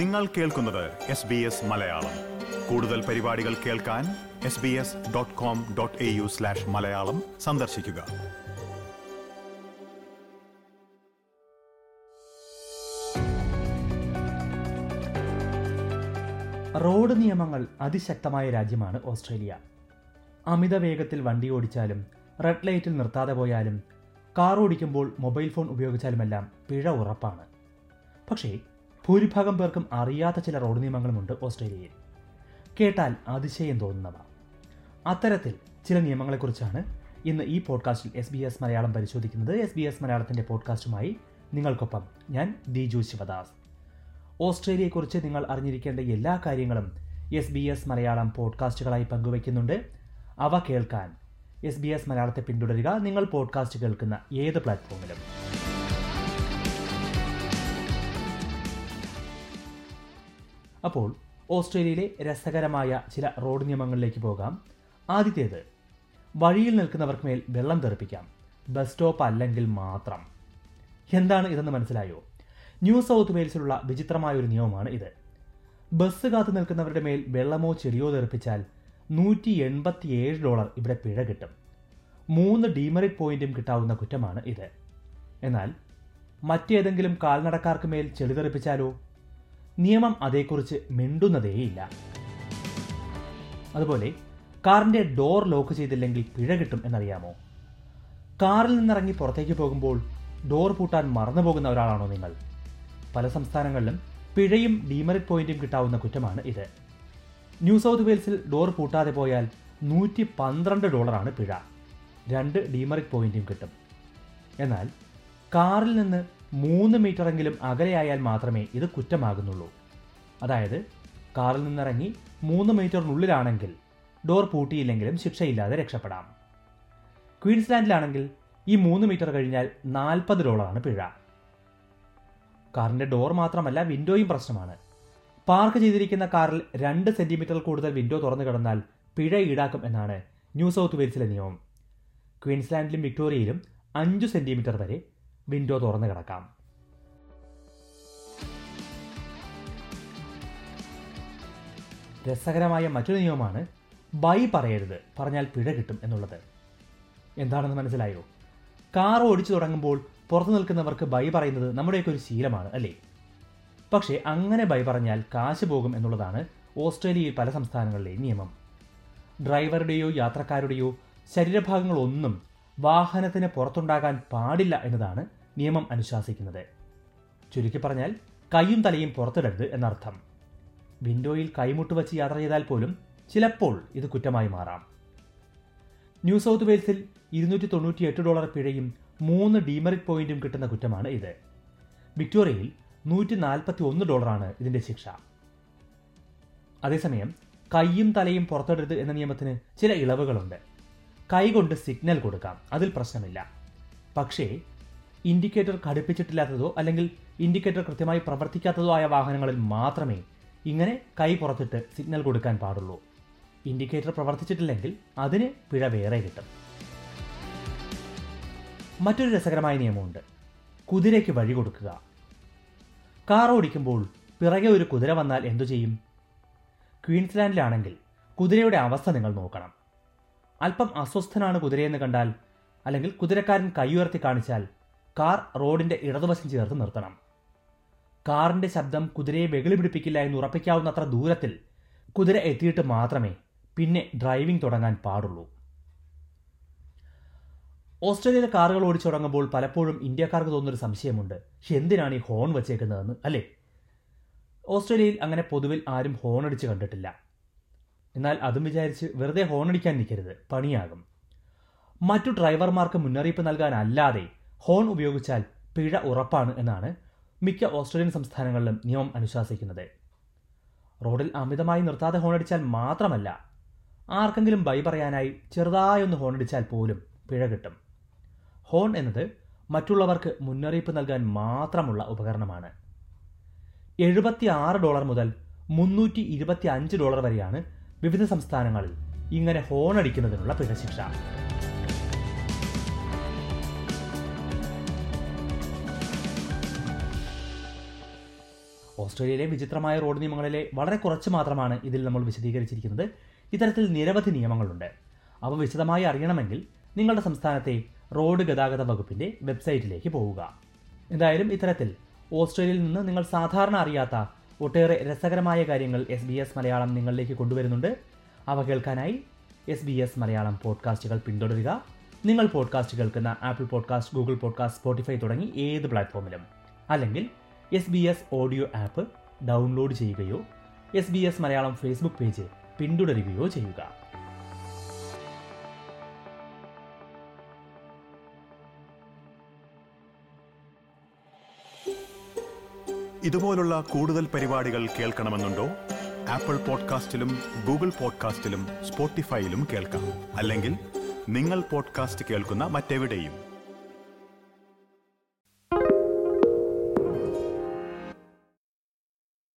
നിങ്ങൾ കേൾക്കുന്നത് S B S Malayalam. കൂടുതൽ പരിപാടികൾ കേൾക്കാൻ S B S dot com dot A U slash Malayalam സന്ദർശിക്കുക. റോഡ് നിയമങ്ങൾ അതിശക്തമായ രാജ്യമാണ് ഓസ്ട്രേലിയ. അമിത വേഗത്തിൽ വണ്ടി ഓടിച്ചാലും റെഡ് ലൈറ്റിൽ നിർത്താതെ പോയാലും കാർ ഓടിക്കുമ്പോൾ മൊബൈൽ ഫോൺ ഉപയോഗിച്ചാലുമെല്ലാം പിഴ ഉറപ്പാണ്. പക്ഷേ ഭൂരിഭാഗം പേർക്കും അറിയാത്ത ചില റോഡ് നിയമങ്ങളുമുണ്ട് ഓസ്ട്രേലിയയിൽ. കേട്ടാൽ അതിശയം തോന്നുന്നവ. അത്തരത്തിൽ ചില നിയമങ്ങളെക്കുറിച്ചാണ് ഇന്ന് ഈ പോഡ്കാസ്റ്റിൽ എസ് ബി എസ് മലയാളം പരിശോധിക്കുന്നത്. എസ് ബി എസ് മലയാളത്തിന്റെ പോഡ്കാസ്റ്റുമായി നിങ്ങൾക്കൊപ്പം ഞാൻ ദിജു ശിവദാസ്. ഓസ്ട്രേലിയയെക്കുറിച്ച് നിങ്ങൾ അറിഞ്ഞിരിക്കേണ്ട എല്ലാ കാര്യങ്ങളും എസ് ബി എസ് മലയാളം പോഡ്കാസ്റ്റുകളായി പങ്കുവയ്ക്കുന്നുണ്ട്. അവ കേൾക്കാൻ എസ് ബി എസ് മലയാളത്തെ പിന്തുടരുക. നിങ്ങൾ പോഡ്കാസ്റ്റ് കേൾക്കുന്ന ഏത് പ്ലാറ്റ്ഫോമിലും. അപ്പോൾ ഓസ്ട്രേലിയയിലെ രസകരമായ ചില റോഡ് നിയമങ്ങളിലേക്ക് പോകാം. ആദ്യത്തേത് വഴിയിൽ നിൽക്കുന്നവർക്ക് മേൽ വെള്ളം തെറിപ്പിക്കാം. ബസ് സ്റ്റോപ്പ് അല്ലെങ്കിൽ മാത്രം. എന്താണ് ഇതെന്ന് മനസ്സിലായോ? ന്യൂ സൗത്ത് വെയിൽസിലുള്ള വിചിത്രമായ ഒരു നിയമമാണ് ഇത്. ബസ് കാത്തു നിൽക്കുന്നവരുടെ മേൽ വെള്ളമോ ചെടിയോ തെറിപ്പിച്ചാൽ നൂറ്റി എൺപത്തിയേഴ് ഡോളർ ഇവിടെ പിഴ കിട്ടും. മൂന്ന് ഡീമെറിറ്റ് പോയിന്റും കിട്ടാവുന്ന കുറ്റമാണ് ഇത്. എന്നാൽ മറ്റേതെങ്കിലും കാൽനടക്കാർക്ക് മേൽ ചെളി തെറിപ്പിച്ചാലോ? നിയമം അതേക്കുറിച്ച് മിണ്ടുന്നതേയില്ല. അതുപോലെ കാറിന്റെ ഡോർ ലോക്ക് ചെയ്തില്ലെങ്കിൽ പിഴ കിട്ടും എന്നറിയാമോ? കാറിൽ നിന്നിറങ്ങി പുറത്തേക്ക് പോകുമ്പോൾ ഡോർ പൂട്ടാൻ മറന്നു പോകുന്ന ഒരാളാണോ നിങ്ങൾ? പല സംസ്ഥാനങ്ങളിലും പിഴയും ഡീമറിറ്റ് പോയിന്റും കിട്ടാവുന്ന കുറ്റമാണ് ഇത്. ന്യൂ സൗത്ത് വെയിൽസിൽ ഡോർ പൂട്ടാതെ പോയാൽ നൂറ്റി പന്ത്രണ്ട് ഡോളറാണ് പിഴ. രണ്ട് ഡീമറിറ്റ് പോയിന്റും കിട്ടും. എന്നാൽ കാറിൽ നിന്ന് മൂന്ന് മീറ്ററെങ്കിലും അകലെയായാൽ മാത്രമേ ഇത് കുറ്റമാകുന്നുള്ളൂ. അതായത് കാറിൽ നിന്നിറങ്ങി മൂന്ന് മീറ്ററിനുള്ളിലാണെങ്കിൽ ഡോർ പൂട്ടിയില്ലെങ്കിലും ശിക്ഷയില്ലാതെ രക്ഷപ്പെടാം. ക്വീൻസ്ലാൻഡിലാണെങ്കിൽ ഈ മൂന്ന് മീറ്റർ കഴിഞ്ഞാൽ നാൽപ്പത് ഡോളറാണ് പിഴ. കാറിന്റെ ഡോർ മാത്രമല്ല വിൻഡോയും പ്രശ്നമാണ്. പാർക്ക് ചെയ്തിരിക്കുന്ന കാറിൽ രണ്ട് സെന്റിമീറ്റർ കൂടുതൽ വിൻഡോ തുറന്നു കിടന്നാൽ പിഴ ഈടാക്കും എന്നാണ് ന്യൂ സൗത്ത് വെയിൽസിലെ നിയമം. ക്വീൻസ്ലാൻഡിലും വിക്ടോറിയയിലും അഞ്ചു സെന്റിമീറ്റർ വരെ വിൻഡോ തുറന്നു കിടക്കാം. രസകരമായ മറ്റൊരു നിയമമാണ് ബൈ പറയരുത് പറഞ്ഞാൽ പിഴ കിട്ടും എന്നുള്ളത്. എന്താണെന്ന് മനസ്സിലായോ? കാർ ഓടിച്ചു തുടങ്ങുമ്പോൾ പുറത്തു നിൽക്കുന്നവർക്ക് ബൈ പറയുന്നത് നമ്മുടെയൊക്കെ ഒരു ശീലമാണ് അല്ലേ? പക്ഷേ അങ്ങനെ ബൈ പറഞ്ഞാൽ കാശ് പോകും എന്നുള്ളതാണ് ഓസ്ട്രേലിയയിൽ പല സംസ്ഥാനങ്ങളിലെയും നിയമം. ഡ്രൈവറുടെയോ യാത്രക്കാരുടെയോ ശരീരഭാഗങ്ങളൊന്നും വാഹനത്തിന് പുറത്തുണ്ടാകാൻ പാടില്ല എന്നതാണ് നിയമം അനുശാസിക്കുന്നത്. ചുരുക്കി പറഞ്ഞാൽ കൈയും തലയും പുറത്തിടരുത് എന്നർത്ഥം. വിൻഡോയിൽ കൈമുട്ട് വച്ച് യാത്ര ചെയ്താൽ പോലും ചിലപ്പോൾ ഇത് കുറ്റമായി മാറാം. ന്യൂ സൗത്ത് വെയിൽസിൽ ഇരുന്നൂറ്റി തൊണ്ണൂറ്റി എട്ട് ഡോളർ പിഴയും മൂന്ന് ഡീമെറിറ്റ് പോയിന്റും കിട്ടുന്ന കുറ്റമാണ് ഇത്. വിക്ടോറിയയിൽ നൂറ്റി നാൽപ്പത്തി ഒന്ന് ഡോളറാണ് ഇതിന്റെ ശിക്ഷ. അതേസമയം കൈയും തലയും പുറത്തിടരുത് എന്ന നിയമത്തിന് ചില ഇളവുകളുണ്ട്. കൈകൊണ്ട് സിഗ്നൽ കൊടുക്കാം അതിൽ പ്രശ്നമില്ല. പക്ഷേ ഇൻഡിക്കേറ്റർ ഘടിപ്പിച്ചിട്ടില്ലാത്തതോ അല്ലെങ്കിൽ ഇൻഡിക്കേറ്റർ കൃത്യമായി പ്രവർത്തിക്കാത്തതോ ആയ വാഹനങ്ങളിൽ മാത്രമേ ഇങ്ങനെ കൈ പുറത്തിട്ട് സിഗ്നൽ കൊടുക്കാൻ പാടുള്ളൂ. ഇൻഡിക്കേറ്റർ പ്രവർത്തിച്ചിട്ടില്ലെങ്കിൽ അതിന് പിഴ വേറെ കിട്ടും. മറ്റൊരു രസകരമായ നിയമമുണ്ട്. കുതിരയ്ക്ക് വഴി കൊടുക്കുക. കാർ ഓടിക്കുമ്പോൾ പിറകെ ഒരു കുതിര വന്നാൽ എന്തു ചെയ്യും? ക്വീൻസ്ലാൻഡിലാണെങ്കിൽ കുതിരയുടെ അവസ്ഥ നിങ്ങൾ നോക്കണം. അല്പം അസ്വസ്ഥനാണ് കുതിരയെന്ന് കണ്ടാൽ അല്ലെങ്കിൽ കുതിരക്കാരൻ കൈയുയർത്തി കാണിച്ചാൽ കാർ റോഡിന്റെ ഇടതുവശം ചേർത്ത് നിർത്തണം. കാറിന്റെ ശബ്ദം കുതിരയെ വെകിളി പിടിപ്പിക്കില്ല എന്ന് ഉറപ്പിക്കാവുന്നത്ര ദൂരത്തിൽ കുതിര എത്തിയിട്ട് മാത്രമേ പിന്നെ ഡ്രൈവിംഗ് തുടങ്ങാൻ പാടുള്ളൂ. ഓസ്ട്രേലിയയിലെ കാറുകൾ ഓടിച്ചു തുടങ്ങുമ്പോൾ പലപ്പോഴും ഇന്ത്യക്കാർക്ക് തോന്നുന്നൊരു സംശയമുണ്ട്. എന്തിനാണ് ഈ ഹോൺ വച്ചേക്കുന്നതെന്ന് അല്ലേ? ഓസ്ട്രേലിയയിൽ അങ്ങനെ പൊതുവിൽ ആരും ഹോൺ അടിച്ച് കണ്ടിട്ടില്ല. എന്നാൽ അതും വിചാരിച്ച് വെറുതെ ഹോൺ അടിക്കാൻ നിൽക്കരുത്. പണിയാകും. മറ്റു ഡ്രൈവർമാർക്ക് മുന്നറിയിപ്പ് നൽകാനല്ലാതെ ഹോൺ ഉപയോഗിച്ചാൽ പിഴ ഉറപ്പാണ് എന്നാണ് മിക്ക ഓസ്ട്രേലിയൻ സംസ്ഥാനങ്ങളിലും നിയമം അനുശാസിക്കുന്നത്. റോഡിൽ അമിതമായി നിർത്താതെ ഹോണടിച്ചാൽ മാത്രമല്ല ആർക്കെങ്കിലും ബൈ പറയാനായി ചെറുതായൊന്ന് ഹോണടിച്ചാൽ പോലും പിഴ കിട്ടും. ഹോൺ എന്നത് മറ്റുള്ളവർക്ക് മുന്നറിയിപ്പ് നൽകാൻ മാത്രമുള്ള ഉപകരണമാണ്. എഴുപത്തി ആറ് ഡോളർ മുതൽ മുന്നൂറ്റി ഇരുപത്തി അഞ്ച് ഡോളർ വരെയാണ് വിവിധ സംസ്ഥാനങ്ങളിൽ ഇങ്ങനെ ഹോൺ അടിക്കുന്നതിനുള്ള പിഴശിക്ഷ ഓസ്ട്രേലിയയിലെ വിചിത്രമായ റോഡ് നിയമങ്ങളിലെ വളരെ കുറച്ച് മാത്രമാണ് ഇതിൽ നമ്മൾ വിശദീകരിച്ചിരിക്കുന്നത്. ഇത്തരത്തിൽ നിരവധി നിയമങ്ങളുണ്ട്. അവ വിശദമായി അറിയണമെങ്കിൽ നിങ്ങളുടെ സംസ്ഥാനത്തെ റോഡ് ഗതാഗത വകുപ്പിന്റെ വെബ്സൈറ്റിലേക്ക് പോവുക. എന്തായാലും ഇത്തരത്തിൽ ഓസ്ട്രേലിയയിൽ നിന്ന് നിങ്ങൾ സാധാരണ അറിയാത്ത ഒട്ടേറെ രസകരമായ കാര്യങ്ങൾ എസ് ബി എസ് മലയാളം നിങ്ങളിലേക്ക് കൊണ്ടുവരുന്നുണ്ട്. അവ കേൾക്കാനായി എസ് ബി എസ് മലയാളം പോഡ്കാസ്റ്റുകൾ പിന്തുടരുക. നിങ്ങൾ പോഡ്കാസ്റ്റ് കേൾക്കുന്ന Apple podcast Google podcast Spotify തുടങ്ങി ഏത് പ്ലാറ്റ്ഫോമിലും. അല്ലെങ്കിൽ S B S audio app download ചെയ്യുകയോ S B S Malayalam Facebook page പിന്തുടരുകയോ ചെയ്യുക. ഇതുപോലുള്ള കൂടുതൽ പരിപാടികൾ കേൾക്കണമെന്നുണ്ടോ? ആപ്പിൾ പോഡ്കാസ്റ്റിലും ഗൂഗിൾ പോഡ്കാസ്റ്റിലും സ്പോട്ടിഫൈയിലും കേൾക്കാം. അല്ലെങ്കിൽ നിങ്ങൾ പോഡ്കാസ്റ്റ് കേൾക്കുന്ന മറ്റെവിടെയും.